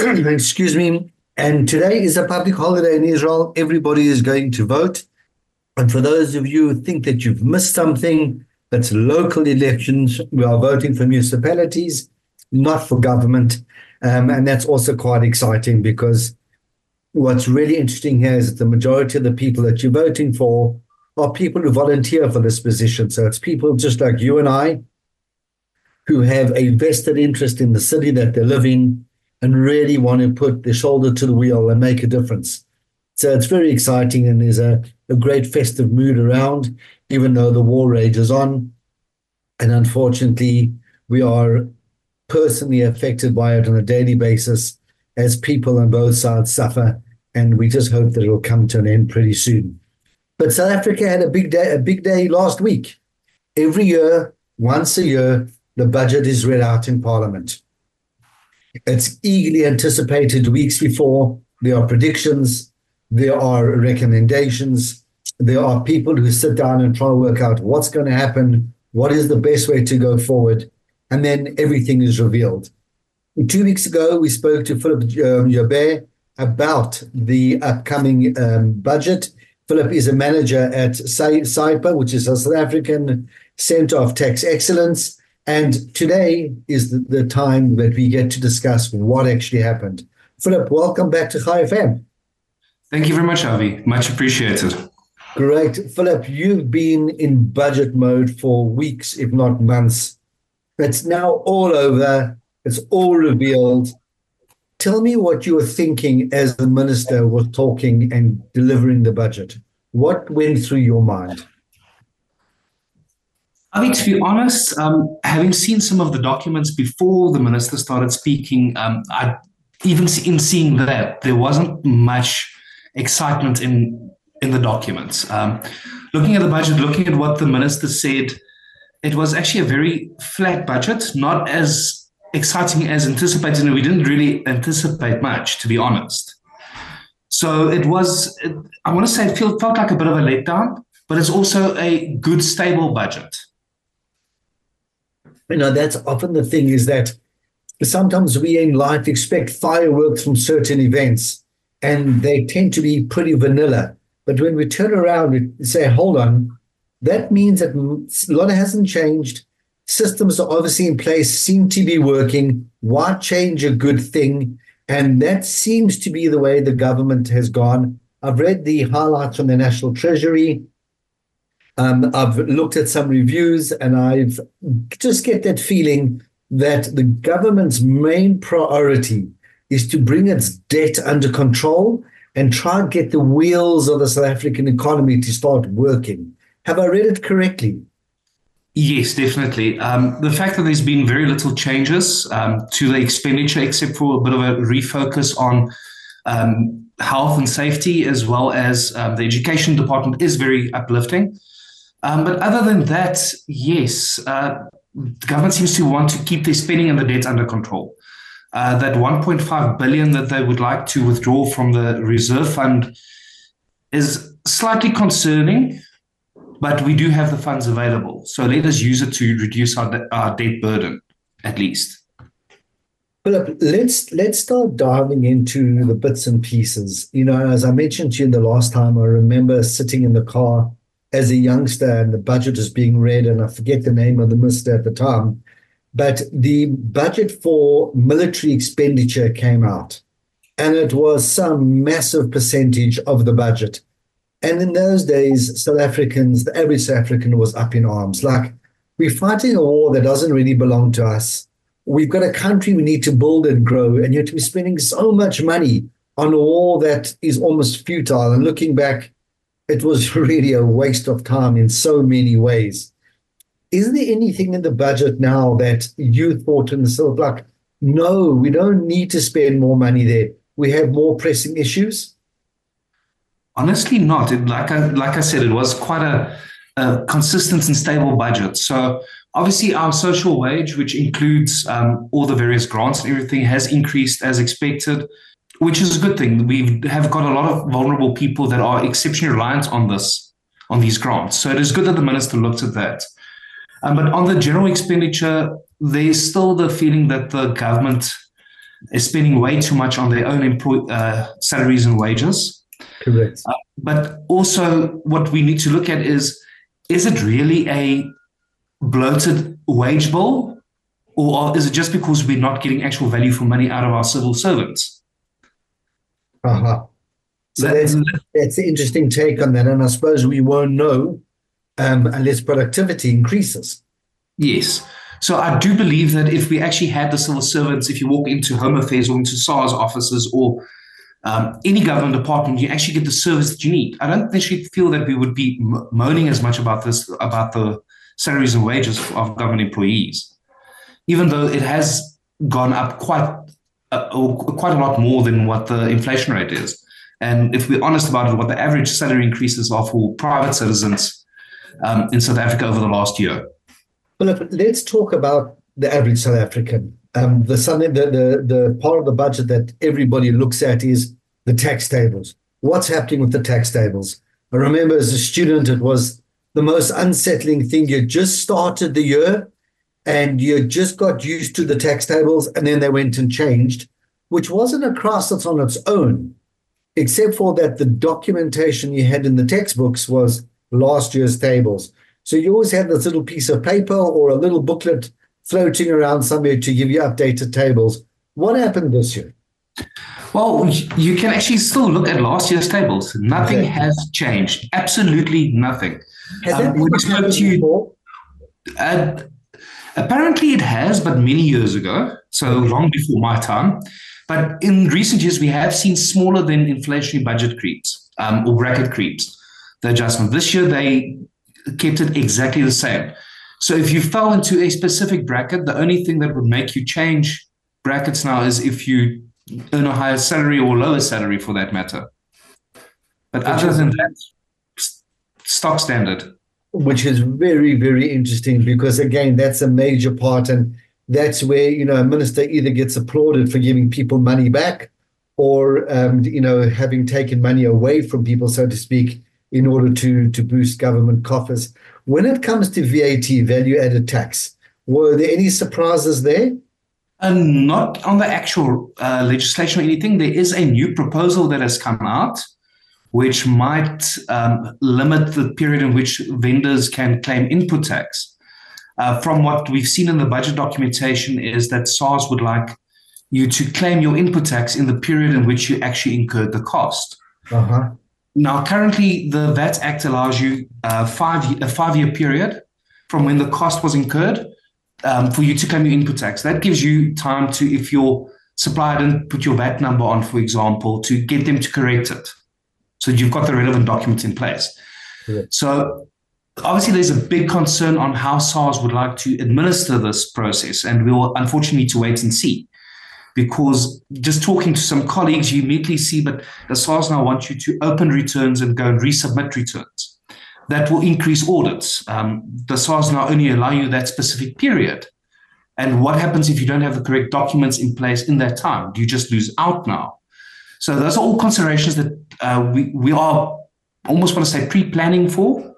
Excuse me. And today is a public holiday in Israel. Everybody is going to vote. And for those of you who think that you've missed something, that's local elections. We are voting for municipalities, not for government. Um, and that's also quite exciting because what's really interesting here is that the majority of the people that you're voting for are people who volunteer for this position. So it's people just like you and I who have a vested interest in the city that they live in and really want to put their shoulder to the wheel and make a difference. So it's very exciting and there's a, a great festive mood around, even though the war rages on. And unfortunately, we are personally affected by it on a daily basis as people on both sides suffer. And we just hope that it will come to an end pretty soon. But South Africa had a big day, a big day last week. Every year, once a year, the budget is read out in Parliament. It's eagerly anticipated weeks before. There are predictions, there are recommendations, there are people who sit down and try to work out what's going to happen, what is the best way to go forward, and then everything is revealed. Two weeks ago, we spoke to Philip um, about the upcoming um, budget. Philip is a manager at SAIPA, which is a South African Center of Tax Excellence. And today is the, the, time that we get to discuss what actually happened. Philip, welcome back to Chai FM. Thank you very much, Avi. Much appreciated. Great. Philip, you've been in budget mode for weeks, if not months. It's now all over, it's all revealed. Tell me what you were thinking as the minister was talking and delivering the budget. What went through your mind? I mean, to be honest, um, having seen some of the documents before the minister started speaking, um, I, even in seeing that, there wasn't much excitement in in the documents. Um, looking at the budget, looking at what the minister said, it was actually a very flat budget, not as exciting as anticipated, and we didn't really anticipate much, to be honest. So it was, I want to say, it felt, felt like a bit of a letdown, but it's also a good, stable budget you know, that's often the thing is that sometimes we in life expect fireworks from certain events and they tend to be pretty vanilla. But when we turn around and say, hold on, that means that a lot hasn't changed. Systems are obviously in place, seem to be working. Why change a good thing? And that seems to be the way the government has gone. I've read the highlights from the National Treasury. Um, I've looked at some reviews and I've just get that feeling that the government's main priority is to bring its debt under control and try and get the wheels of the South African economy to start working. Have I read it correctly? Yes, definitely. Um, the fact that there's been very little changes um, to the expenditure, except for a bit of a refocus on um, health and safety, as well as um, the education department, is very uplifting. Um, but other than that, yes, uh, the government seems to want to keep their spending and the debt under control. Uh, that 1.5 billion that they would like to withdraw from the reserve fund is slightly concerning, but we do have the funds available. So let us use it to reduce our, de- our debt burden, at least. Philip, let's let's start diving into the bits and pieces. You know, as I mentioned to you the last time, I remember sitting in the car as a youngster and the budget is being read, and I forget the name of the minister at the time, but the budget for military expenditure came out, and it was some massive percentage of the budget. And in those days, South Africans, the average South African was up in arms. Like, we're fighting a war that doesn't really belong to us. We've got a country we need to build and grow, and yet we're spending so much money on a war that is almost futile. And looking back, it was really a waste of time in so many ways. Is there anything in the budget now that you thought in the silver like, no, we don't need to spend more money there. we have more pressing issues? Honestly, not. It, like I like I said, it was quite a, a consistent and stable budget. So obviously, our social wage, which includes um, all the various grants and everything, has increased as expected, which is a good thing. We have got a lot of vulnerable people that are exceptionally reliant on this on these grants. So it is good that the minister looked at that. Um, but on the general expenditure, there's still the feeling that the government is spending way too much on their own employ- uh, salaries and wages. Correct. Uh, but also, what we need to look at is is it really a bloated wage bill? Or is it just because we're not getting actual value for money out of our civil servants? Uh-huh. So that's, that's an interesting take on that. And I suppose we won't know um, unless productivity increases. Yes. So I do believe that if we actually had the civil servants, if you walk into Home Affairs or into SARS offices or um, any government department, you actually get the service that you need. I don't actually feel that we would be moaning as much about this, about the salaries and wages of government employees, even though it has gone up quite, uh, quite a lot more than what the inflation rate is. And if we're honest about it, what the average salary increases are for private citizens um, in South Africa over the last year. Well, look, let's talk about the average South African. Um, the, the, the, the part of the budget that everybody looks at is the tax tables. What's happening with the tax tables? I remember as a student, it was the most unsettling thing. You just started the year and you just got used to the tax tables, and then they went and changed, which wasn't a crisis on its own, except for that the documentation you had in the textbooks was last year's tables. So you always had this little piece of paper or a little booklet floating around somewhere to give you updated tables. What happened this year? Well, you can actually still look at last year's tables. Nothing okay. has changed. Absolutely nothing. Has um, when spoke to you, uh, apparently it has, but many years ago, so long before my time. But in recent years, we have seen smaller than inflationary budget creeps um, or bracket creeps. The adjustment this year, they kept it exactly the same. So if you fell into a specific bracket, the only thing that would make you change brackets now is if you earn a higher salary or lower salary for that matter. But other than that, stock standard. Which is very, very interesting because again, that's a major part. And that's where, you know, a minister either gets applauded for giving people money back or, um, you know, having taken money away from people, so to speak, in order to, to boost government coffers. When it comes to VAT, value added tax, were there any surprises there? Uh, not on the actual uh, legislation or anything. There is a new proposal that has come out, which might um, limit the period in which vendors can claim input tax. Uh, from what we've seen in the budget documentation, is that SARS would like you to claim your input tax in the period in which you actually incurred the cost. Uh-huh. Now, currently, the VAT Act allows you uh, five, a five year period from when the cost was incurred um, for you to claim your input tax. That gives you time to, if your supplier didn't put your VAT number on, for example, to get them to correct it. So you've got the relevant documents in place. Yeah. So obviously, there's a big concern on how SARS would like to administer this process, and we'll unfortunately need to wait and see because just talking to some colleagues, you immediately see, but the SARS now want you to open returns and go and resubmit returns. That will increase audits. Um, the SARS now only allow you that specific period. And what happens if you don't have the correct documents in place in that time? Do you just lose out now? So those are all considerations that uh, we, we are almost want to say pre-planning for.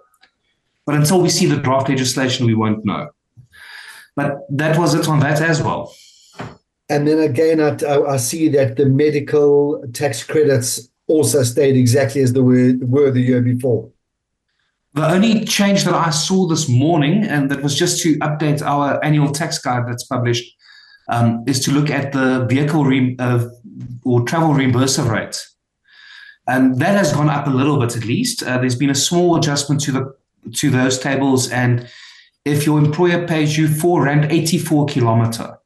But until we see the draft legislation, we won't know. But that was it on that as well. And then again, I, I, see that the medical tax credits also stayed exactly as they were, were the year before. The only change that I saw this morning, and that was just to update our annual tax guide that's published, um, is to look at the vehicle re- uh, or travel reimbursement rate. And that has gone up a little bit at least. Uh, there's been a small adjustment to the to those tables. And if your employer pays you four rand 84 kilometer,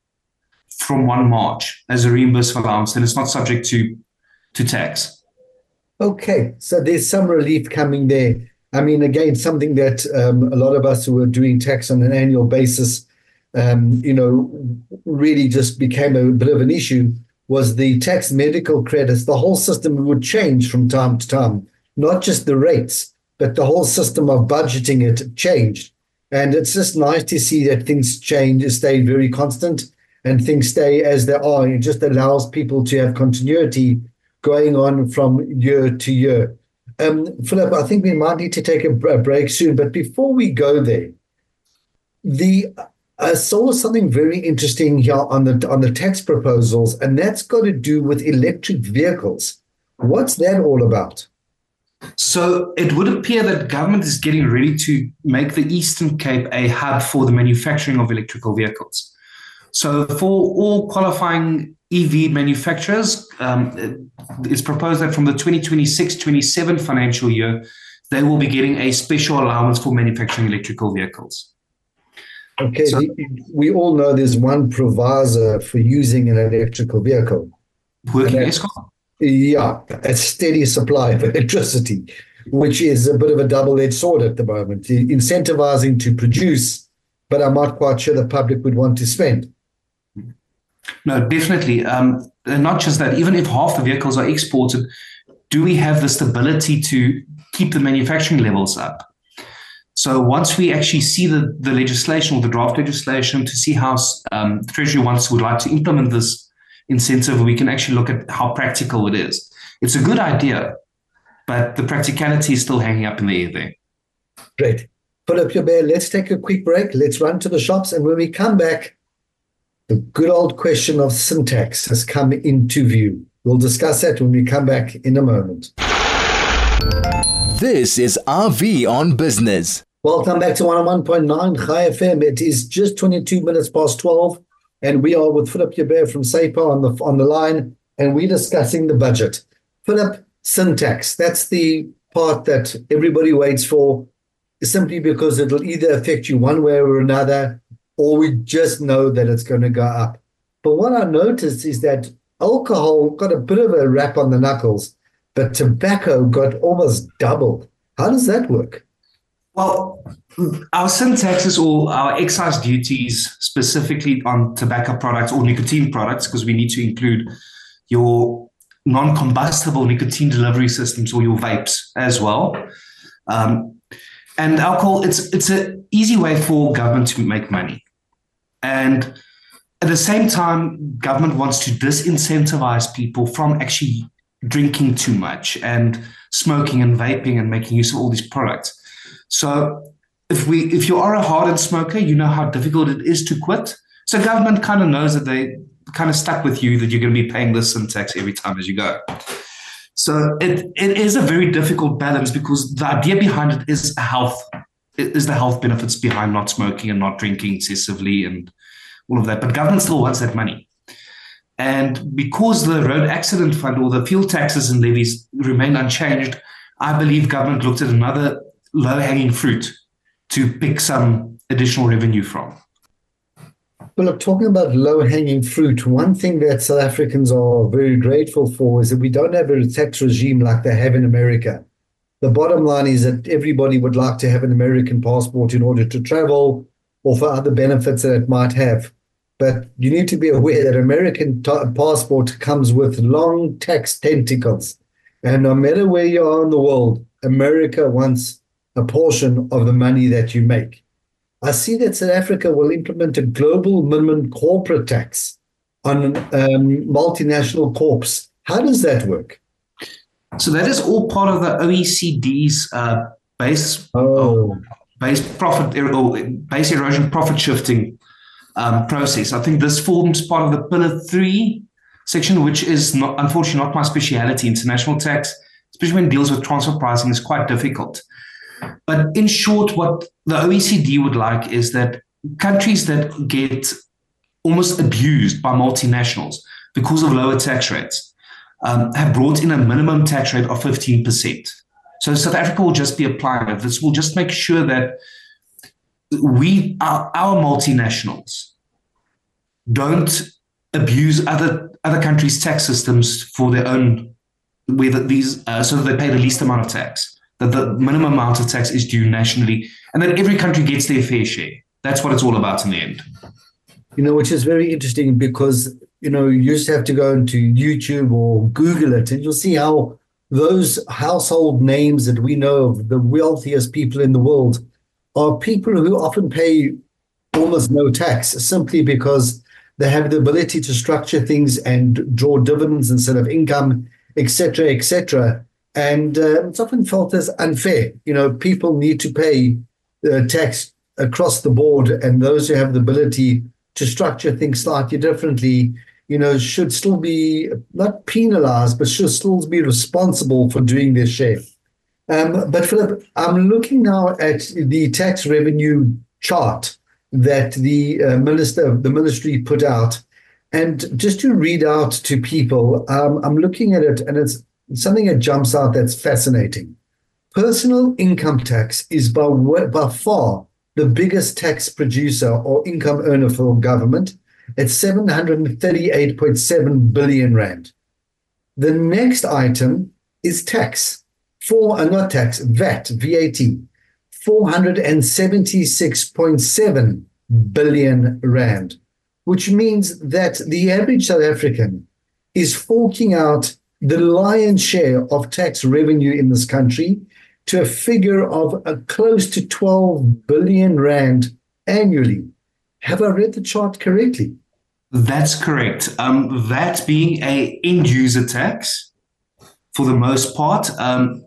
from 1 March as a reimbursement allowance, then it's not subject to, to tax. Okay, so there's some relief coming there. I mean, again, something that um, a lot of us who are doing tax on an annual basis, um, you know, really just became a bit of an issue was the tax medical credits. The whole system would change from time to time, not just the rates, but the whole system of budgeting it changed. And it's just nice to see that things change, stay very constant, and things stay as they are. It just allows people to have continuity going on from year to year. Um, Philip, I think we might need to take a, a break soon, but before we go there, the I saw something very interesting here on the on the tax proposals, and that's got to do with electric vehicles. What's that all about? So it would appear that government is getting ready to make the Eastern Cape a hub for the manufacturing of electrical vehicles. So for all qualifying EV manufacturers, um, it's proposed that from the 2026-27 financial year, they will be getting a special allowance for manufacturing electrical vehicles. Okay, so, the, we all know there's one proviso for using an electrical vehicle. Working? Yeah, a steady supply of electricity, which is a bit of a double-edged sword at the moment. Incentivizing to produce, but I'm not quite sure the public would want to spend. No, definitely. Um, and not just that, even if half the vehicles are exported, do we have the stability to keep the manufacturing levels up? So once we actually see the, the legislation or the draft legislation to see how um, Treasury wants would like to implement this incentive, we can actually look at how practical it is. It's a good idea, but the practicality is still hanging up in the air there. Great. Philip Joubert, let's take a quick break. Let's run to the shops. And when we come back, the good old question of sin tax has come into view. We'll discuss that when we come back in a moment. This is Avi on Business. Welcome back to 101.9 Chai FM. It is just 22 minutes past 12, and we are with Philip Joubert from SAIPA on the, on the line, and we're discussing the budget. Philip, sin tax, that's the part that everybody waits for, simply because it'll either affect you one way or another, or we just know that it's going to go up. But what I noticed is that alcohol got a bit of a rap on the knuckles, but tobacco got almost doubled. How does that work? Well, our sin taxes or our excise duties specifically on tobacco products or nicotine products, because we need to include your non-combustible nicotine delivery systems or your vapes as well. Um, and alcohol, it's it's an easy way for government to make money. And at the same time, government wants to disincentivize people from actually drinking too much and smoking and vaping and making use of all these products. So if we if you are a hardened smoker, you know how difficult it is to quit. So government kind of knows that they kind of stuck with you that you're going to be paying this sin tax every time as you go. So it it is a very difficult balance because the idea behind it is health is the health benefits behind not smoking and not drinking excessively and all of that. But government still wants that money. And because the road accident fund or the fuel taxes and levies remain unchanged, I believe government looked at another low hanging fruit to pick some additional revenue from? Well, look, talking about low hanging fruit, one thing that South Africans are very grateful for is that we don't have a tax regime like they have in America. The bottom line is that everybody would like to have an American passport in order to travel or for other benefits that it might have. But you need to be aware that American t- passport comes with long tax tentacles. And no matter where you are in the world, America wants a portion of the money that you make. I see that South Africa will implement a global minimum corporate tax on um, multinational corps. How does that work? So that is all part of the OECD's uh, base oh. base profit er, base erosion profit shifting um, process. I think this forms part of the Pillar Three section, which is not unfortunately not my speciality. International tax, especially when it deals with transfer pricing, is quite difficult. But in short, what the OECD would like is that countries that get almost abused by multinationals because of lower tax rates um, have brought in a minimum tax rate of 15%. So South Africa will just be applying it. This will just make sure that we, our, our multinationals, don't abuse other other countries' tax systems for their own, where these uh, so that they pay the least amount of tax that the minimum amount of tax is due nationally, and that every country gets their fair share. That's what it's all about in the end. you know, which is very interesting because, you know, you just have to go into YouTube or Google it and you'll see how those household names that we know of, the wealthiest people in the world, are people who often pay almost no tax simply because they have the ability to structure things and draw dividends instead of income, etc., etc. And uh, it's often felt as unfair. You know, people need to pay uh, tax across the board, and those who have the ability to structure things slightly differently, you know, should still be not penalized, but should still be responsible for doing their share. Um, but Philip, I'm looking now at the tax revenue chart that the uh, minister, the ministry put out, and just to read out to people, um, I'm looking at it, and it's something that jumps out that's fascinating. Personal income tax is by by far the biggest tax producer or income earner for government at 738.7 billion rand. The next item is tax. For uh, not tax, VAT, VAT, 476.7 billion rand, which means that the average South African is forking out the lion's share of tax revenue in this country to a figure of a close to 12 billion rand annually. Have I read the chart correctly? That's correct. Um, that being a end user tax, for the most part, um,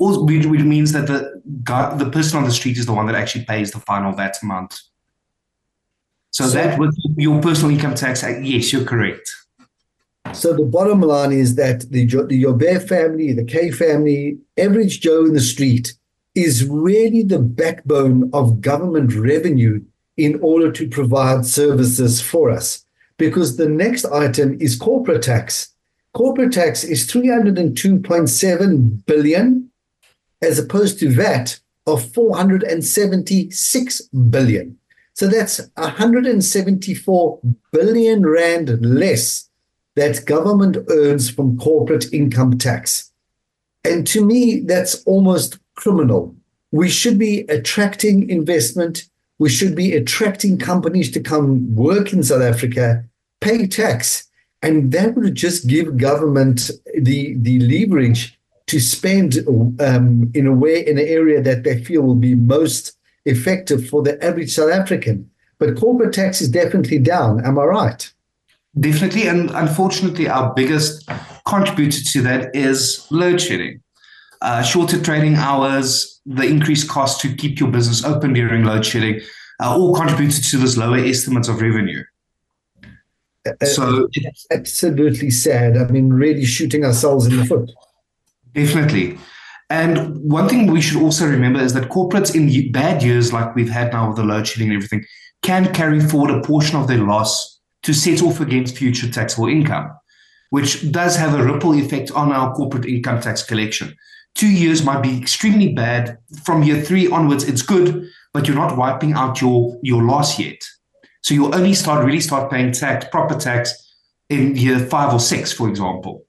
also, which means that the guy, the person on the street is the one that actually pays the final VAT amount. So, so that with your personal income tax, uh, yes, you're correct. So the bottom line is that the, the Joubert family, the K family, average Joe in the street is really the backbone of government revenue in order to provide services for us. Because the next item is corporate tax. Corporate tax is 302.7 billion as opposed to VAT of 476 billion. So that's 174 billion rand less that government earns from corporate income tax. And to me, that's almost criminal. We should be attracting investment. We should be attracting companies to come work in South Africa, pay tax, and that would just give government the, the leverage to spend um, in a way, in an area that they feel will be most effective for the average South African. But corporate tax is definitely down. Am I right? Definitely. And unfortunately, our biggest contributor to that is load shedding. Uh, shorter trading hours, the increased cost to keep your business open during load shedding, uh, all contributed to this lower estimates of revenue. Uh, so it's absolutely sad. I mean, really shooting ourselves in the foot. Definitely. And one thing we should also remember is that corporates in bad years like we've had now with the load shedding and everything can carry forward a portion of their loss to set off against future taxable income, which does have a ripple effect on our corporate income tax collection. Two years might be extremely bad. From year three onwards, it's good, but you're not wiping out your, your loss yet. So you'll only start really start paying tax, proper tax in year five or six, for example.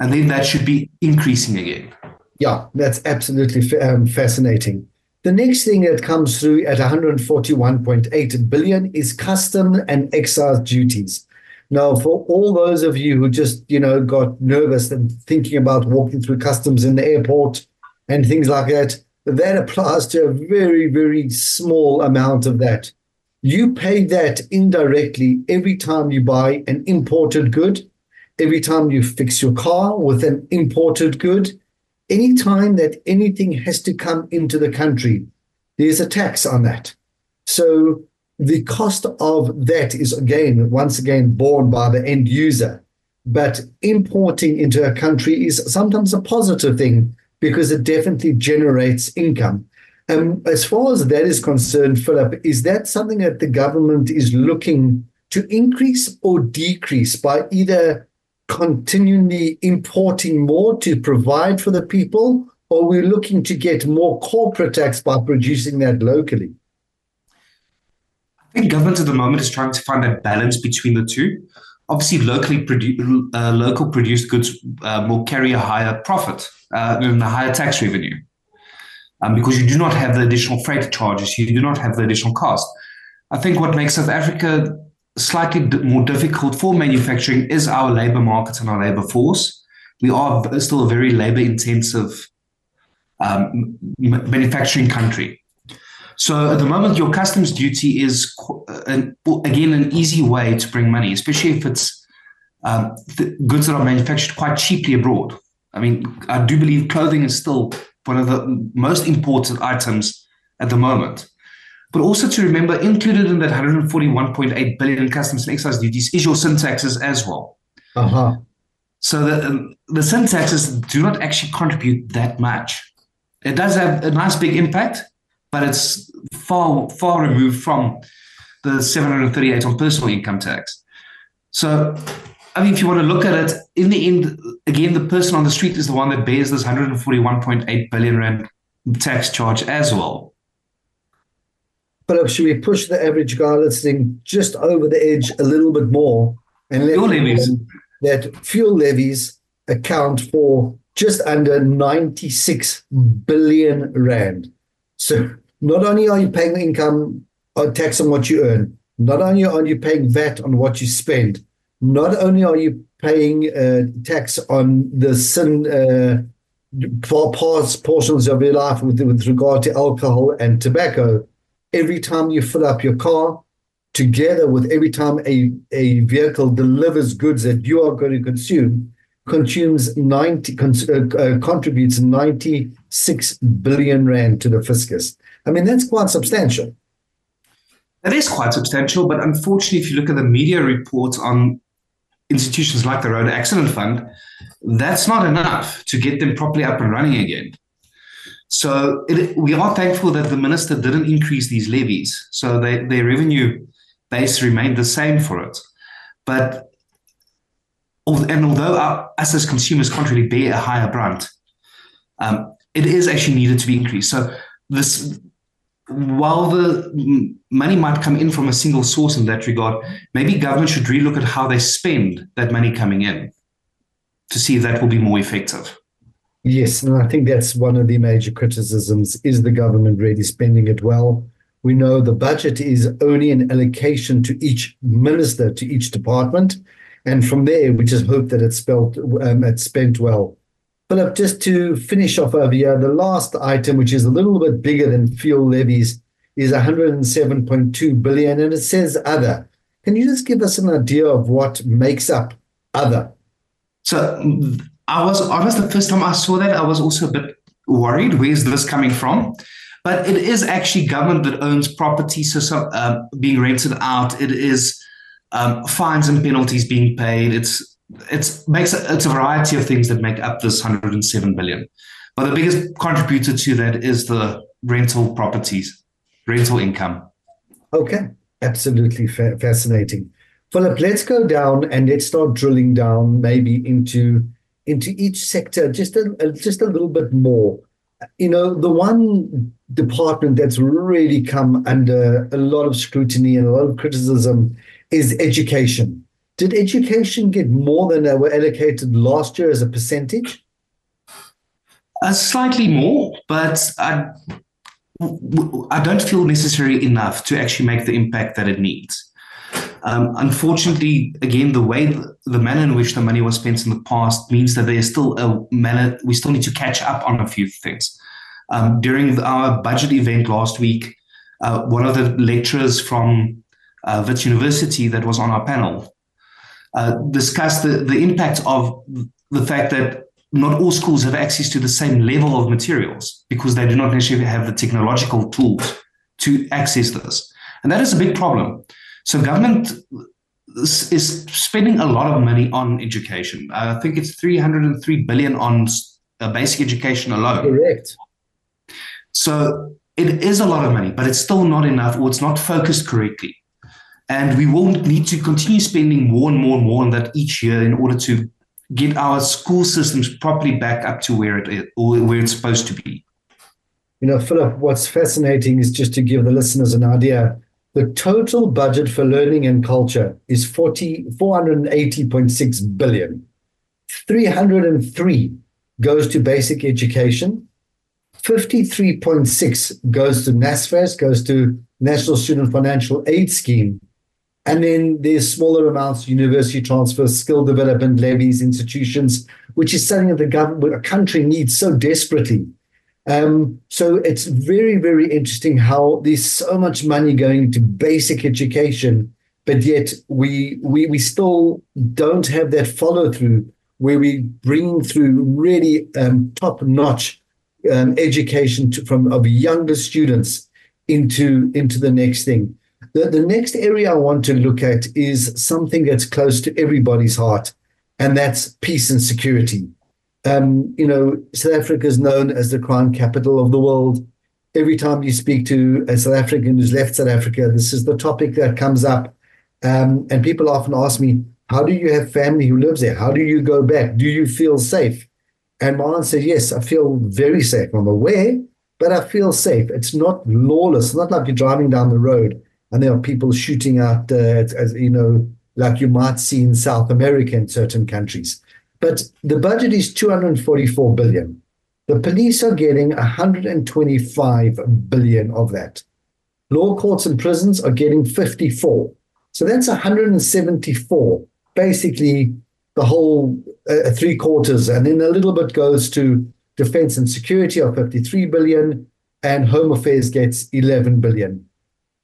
And then that should be increasing again. Yeah, that's absolutely um, fascinating. The next thing that comes through at 141.8 billion is custom and excise duties. Now, for all those of you who just, you know, got nervous and thinking about walking through customs in the airport and things like that, that applies to a very, very small amount of that. You pay that indirectly every time you buy an imported good, every time you fix your car with an imported good, anytime that anything has to come into the country, there's a tax on that. So the cost of that is again, once again, borne by the end user. But importing into a country is sometimes a positive thing because it definitely generates income. And um, as far as that is concerned, Philip, is that something that the government is looking to increase or decrease by either continually importing more to provide for the people, or we're looking to get more corporate tax by producing that locally? I think government at the moment is trying to find that balance between the two. Obviously, locally produ- uh, local produced goods uh, will carry a higher profit uh, and a higher tax revenue um, because you do not have the additional freight charges, you do not have the additional cost. I think what makes South Africa slightly more difficult for manufacturing is our labor market and our labor force. We are still a very labor intensive um, manufacturing country. So at the moment, your customs duty is, an, again, an easy way to bring money, especially if it's um, goods that are manufactured quite cheaply abroad. I mean, I do believe clothing is still one of the most important items at the moment. But also to remember, included in that 141.8 billion customs and excise duties is your sin taxes as well. Uh-huh. So the, um, the sin taxes do not actually contribute that much. It does have a nice big impact, but it's far, far removed from the 738 on personal income tax. So, I mean, if you want to look at it, in the end, again, the person on the street is the one that bears this 141.8 billion rand tax charge as well. But should we push the average guy listening just over the edge a little bit more and let fuel levies. that fuel levies account for just under 96 billion rand. So not only are you paying income or tax on what you earn, not only are you paying VAT on what you spend, not only are you paying uh, tax on the sin uh, parts portions of your life with, with regard to alcohol and tobacco, every time you fill up your car, together with every time a, a vehicle delivers goods that you are going to consume, consumes 90 uh, uh, contributes 96 billion rand to the fiscus. I mean that's quite substantial. That is quite substantial, but unfortunately, if you look at the media reports on institutions like the Road Accident Fund, that's not enough to get them properly up and running again. So it, we are thankful that the minister didn't increase these levies, so they, their revenue base remained the same for it. But and although our, us as consumers can't really bear a higher brunt, um, it is actually needed to be increased. So this, while the money might come in from a single source in that regard, maybe government should relook at how they spend that money coming in to see if that will be more effective. Yes, and I think that's one of the major criticisms. Is the government really spending it well? We know the budget is only an allocation to each minister, to each department. And from there, we just hope that it's, spelled, um, it's spent well. Philip, just to finish off over here, the last item, which is a little bit bigger than fuel levies, is 107.2 billion, and it says other. Can you just give us an idea of what makes up other? So I was honest, the first time I saw that, I was also a bit worried. Where's this coming from? But it is actually government that owns property, so some, uh, being rented out. It is um, fines and penalties being paid. It's it's makes a, it's a variety of things that make up this 107 billion. But the biggest contributor to that is the rental properties, rental income. Okay, absolutely fa- fascinating. Philip, let's go down and let's start drilling down maybe into into each sector just a, just a little bit more. You know, the one department that's really come under a lot of scrutiny and a lot of criticism is education. Did education get more than they were allocated last year as a percentage? Uh, slightly more, but I, I don't feel necessary enough to actually make the impact that it needs. Um, unfortunately, again, the way the manner in which the money was spent in the past means that there's still a manner we still need to catch up on a few things. Um, during our budget event last week, uh, one of the lecturers from uh, Wits University that was on our panel uh, discussed the, the impact of the fact that not all schools have access to the same level of materials because they do not necessarily have the technological tools to access this. And that is a big problem. So government is spending a lot of money on education. I think it's 303 billion on uh, basic education alone. Correct. So it is a lot of money, but it's still not enough or it's not focused correctly. And we will need to continue spending more and more and more on that each year in order to get our school systems properly back up to where it is or where it's supposed to be. You know, Philip, what's fascinating is just to give the listeners an idea the total budget for learning and culture is 40, 480.6 billion. 303 goes to basic education. 53.6 goes to NSFAS, goes to National Student Financial Aid Scheme. And then there's smaller amounts, university transfers, skill development levies, institutions, which is something that the government, a country needs so desperately. Um, so it's very, very interesting how there's so much money going into basic education, but yet we we we still don't have that follow through where we bring through really um, top notch um, education to, from of younger students into into the next thing. The, the next area I want to look at is something that's close to everybody's heart, and that's peace and security. Um, you know, South Africa is known as the crime capital of the world. Every time you speak to a South African who's left South Africa, this is the topic that comes up. Um, and people often ask me, How do you have family who lives there? How do you go back? Do you feel safe? And my answer is yes, I feel very safe. I'm aware, but I feel safe. It's not lawless. It's not like you're driving down the road and there are people shooting out, uh, as you know, like you might see in South America in certain countries. But the budget is 244 billion. The police are getting 125 billion of that. Law courts and prisons are getting 54. So that's 174, basically the whole uh, three quarters. And then a little bit goes to defense and security of 53 billion, and home affairs gets 11 billion.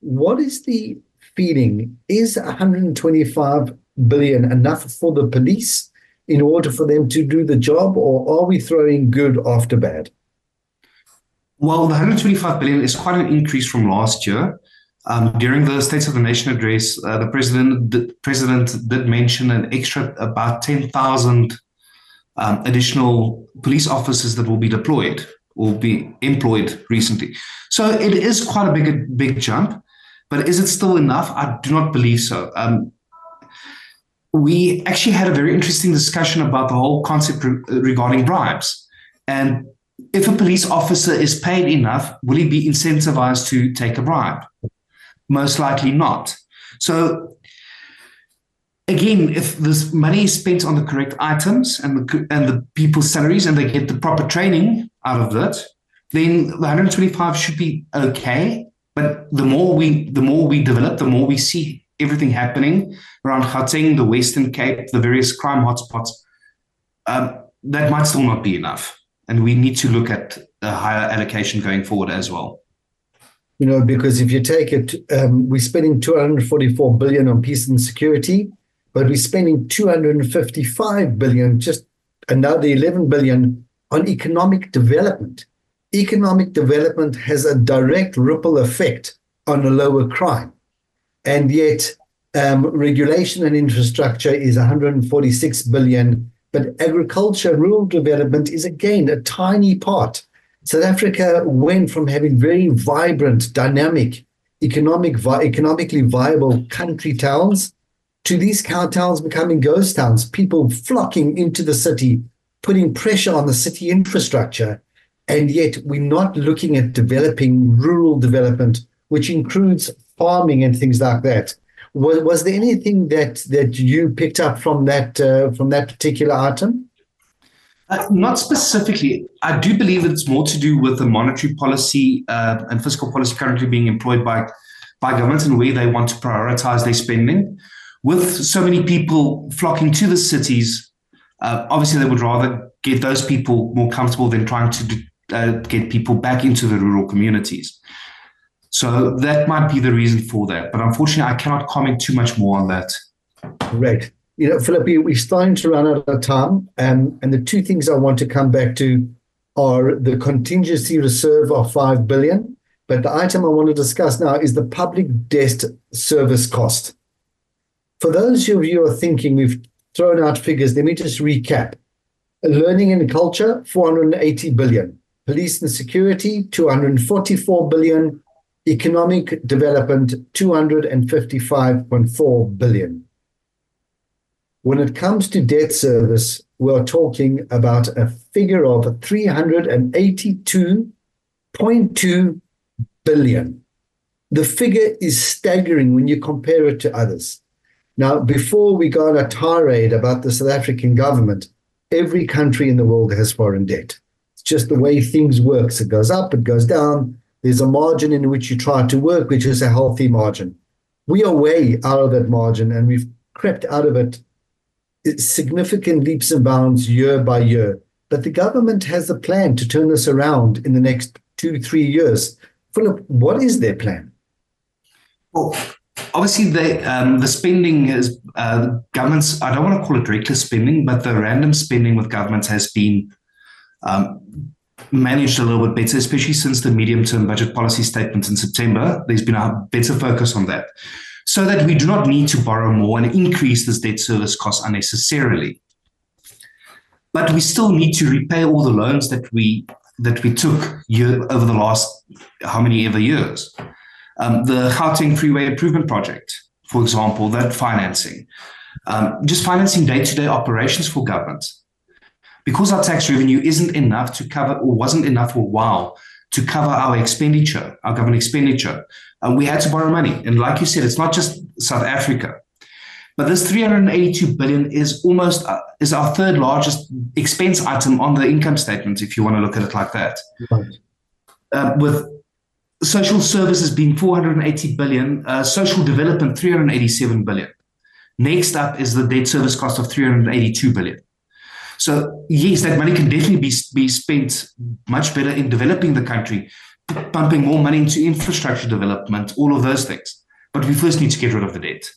What is the feeling? Is 125 billion enough for the police? In order for them to do the job, or are we throwing good after bad? Well, the 125 billion is quite an increase from last year. Um, during the State of the Nation address, uh, the president the president did mention an extra about 10,000 um, additional police officers that will be deployed or be employed recently. So it is quite a big big jump, but is it still enough? I do not believe so. Um, we actually had a very interesting discussion about the whole concept re- regarding bribes. And if a police officer is paid enough, will he be incentivized to take a bribe? Most likely not. So, again, if this money is spent on the correct items and the, and the people's salaries and they get the proper training out of it, then the 125 should be okay. But the more we the more we develop, the more we see everything happening around Gauteng, the Western Cape, the various crime hotspots, um, that might still not be enough. And we need to look at a higher allocation going forward as well. You know, because if you take it, um, we're spending 244 billion on peace and security, but we're spending 255 billion, just another 11 billion on economic development. Economic development has a direct ripple effect on a lower crime and yet um, regulation and infrastructure is 146 billion, but agriculture, rural development is again a tiny part. South Africa went from having very vibrant, dynamic, economic, vi- economically viable country towns to these cow towns becoming ghost towns, people flocking into the city, putting pressure on the city infrastructure. And yet we're not looking at developing rural development, which includes farming and things like that. Was, was there anything that that you picked up from that uh, from that particular item? Uh, not specifically. I do believe it's more to do with the monetary policy uh, and fiscal policy currently being employed by by governments and where they want to prioritize their spending. With so many people flocking to the cities, uh, obviously they would rather get those people more comfortable than trying to uh, get people back into the rural communities. So that might be the reason for that. But unfortunately, I cannot comment too much more on that. Right. You know, Philip, we're starting to run out of time. Um, and the two things I want to come back to are the contingency reserve of 5 billion. But the item I want to discuss now is the public debt service cost. For those of you who are thinking we've thrown out figures, let me just recap. Learning and culture, 480 billion. Police and security, 244 billion economic development 255.4 billion. When it comes to debt service, we're talking about a figure of 382.2 billion. The figure is staggering when you compare it to others. Now, before we got a tirade about the South African government, every country in the world has foreign debt. It's just the way things work. It goes up, it goes down, There's a margin in which you try to work, which is a healthy margin. We are way out of that margin, and we've crept out of it significant leaps and bounds year by year. But the government has a plan to turn this around in the next two, three years. Philip, what is their plan? Well, obviously, the um, the spending is uh, governments. I don't want to call it reckless spending, but the random spending with governments has been um, managed a little bit better, especially since the medium term budget policy statement in September. There's been a better focus on that so that we do not need to borrow more and increase this debt service cost unnecessarily. But we still need to repay all the loans that we that we took year, over the last how many ever years. Um, the Gauteng Freeway Improvement Project, for example, that financing, um, just financing day-to-day operations for government because our tax revenue isn't enough to cover or wasn't enough for a while to cover our expenditure, our government expenditure, uh, we had to borrow money. And like you said, it's not just South Africa. But this 382 billion is almost uh, is our third largest expense item on the income statement, if you want to look at it like that. Right. Uh, with social services being 480 billion, uh, social development 387 billion. Next up is the debt service cost of 382 billion. So yes, that money can definitely be, be spent much better in developing the country, pumping more money into infrastructure development, all of those things. But we first need to get rid of the debt.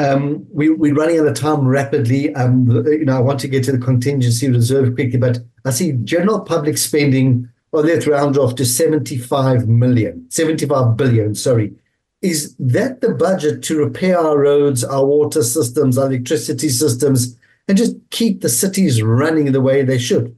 Um, we, we're running out of time rapidly. Um, you know, I want to get to the contingency reserve quickly, but I see general public spending, well, let's round off to 75 million, 75 billion, sorry. Is that the budget to repair our roads, our water systems, our electricity systems, and just keep the cities running the way they should.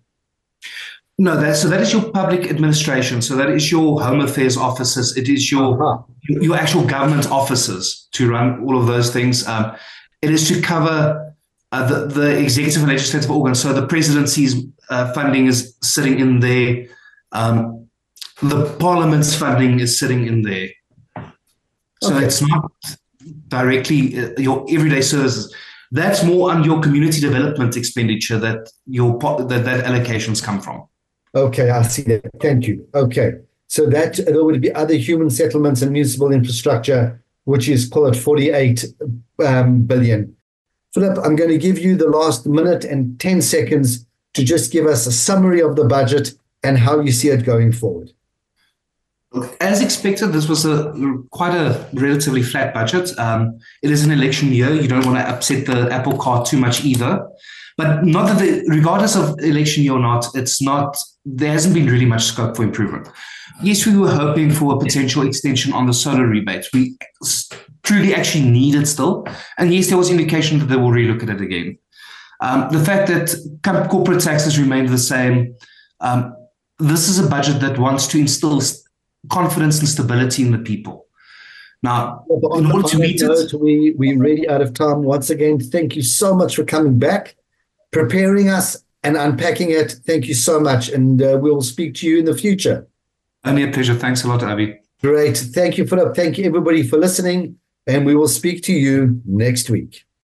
No, that so that is your public administration. So that is your home affairs offices. It is your uh-huh. your actual government offices to run all of those things. Um, it is to cover uh, the the executive and legislative organs. So the presidency's uh, funding is sitting in there. Um, the parliament's funding is sitting in there. So okay. it's not directly uh, your everyday services that's more on your community development expenditure that your that, that allocations come from. Okay, I see that. Thank you. Okay. So that there would be other human settlements and municipal infrastructure, which is call it 48 um, billion. Phillip, I'm going to give you the last minute and 10 seconds to just give us a summary of the budget and how you see it going forward. As expected, this was a quite a relatively flat budget. Um, it is an election year; you don't want to upset the apple cart too much either. But not that, the, regardless of election year or not, it's not. There hasn't been really much scope for improvement. Yes, we were hoping for a potential extension on the solar rebates. We truly actually need it still, and yes, there was indication that they will relook at it again. Um, the fact that corporate taxes remained the same. Um, this is a budget that wants to instill confidence and stability in the people. Now, well, in order to meet note, it, we we're really out of time. Once again, thank you so much for coming back, preparing us, and unpacking it. Thank you so much, and uh, we'll speak to you in the future. Only a pleasure. Thanks a lot, Avi. Great. Thank you, Phillip. Thank you, everybody, for listening, and we will speak to you next week.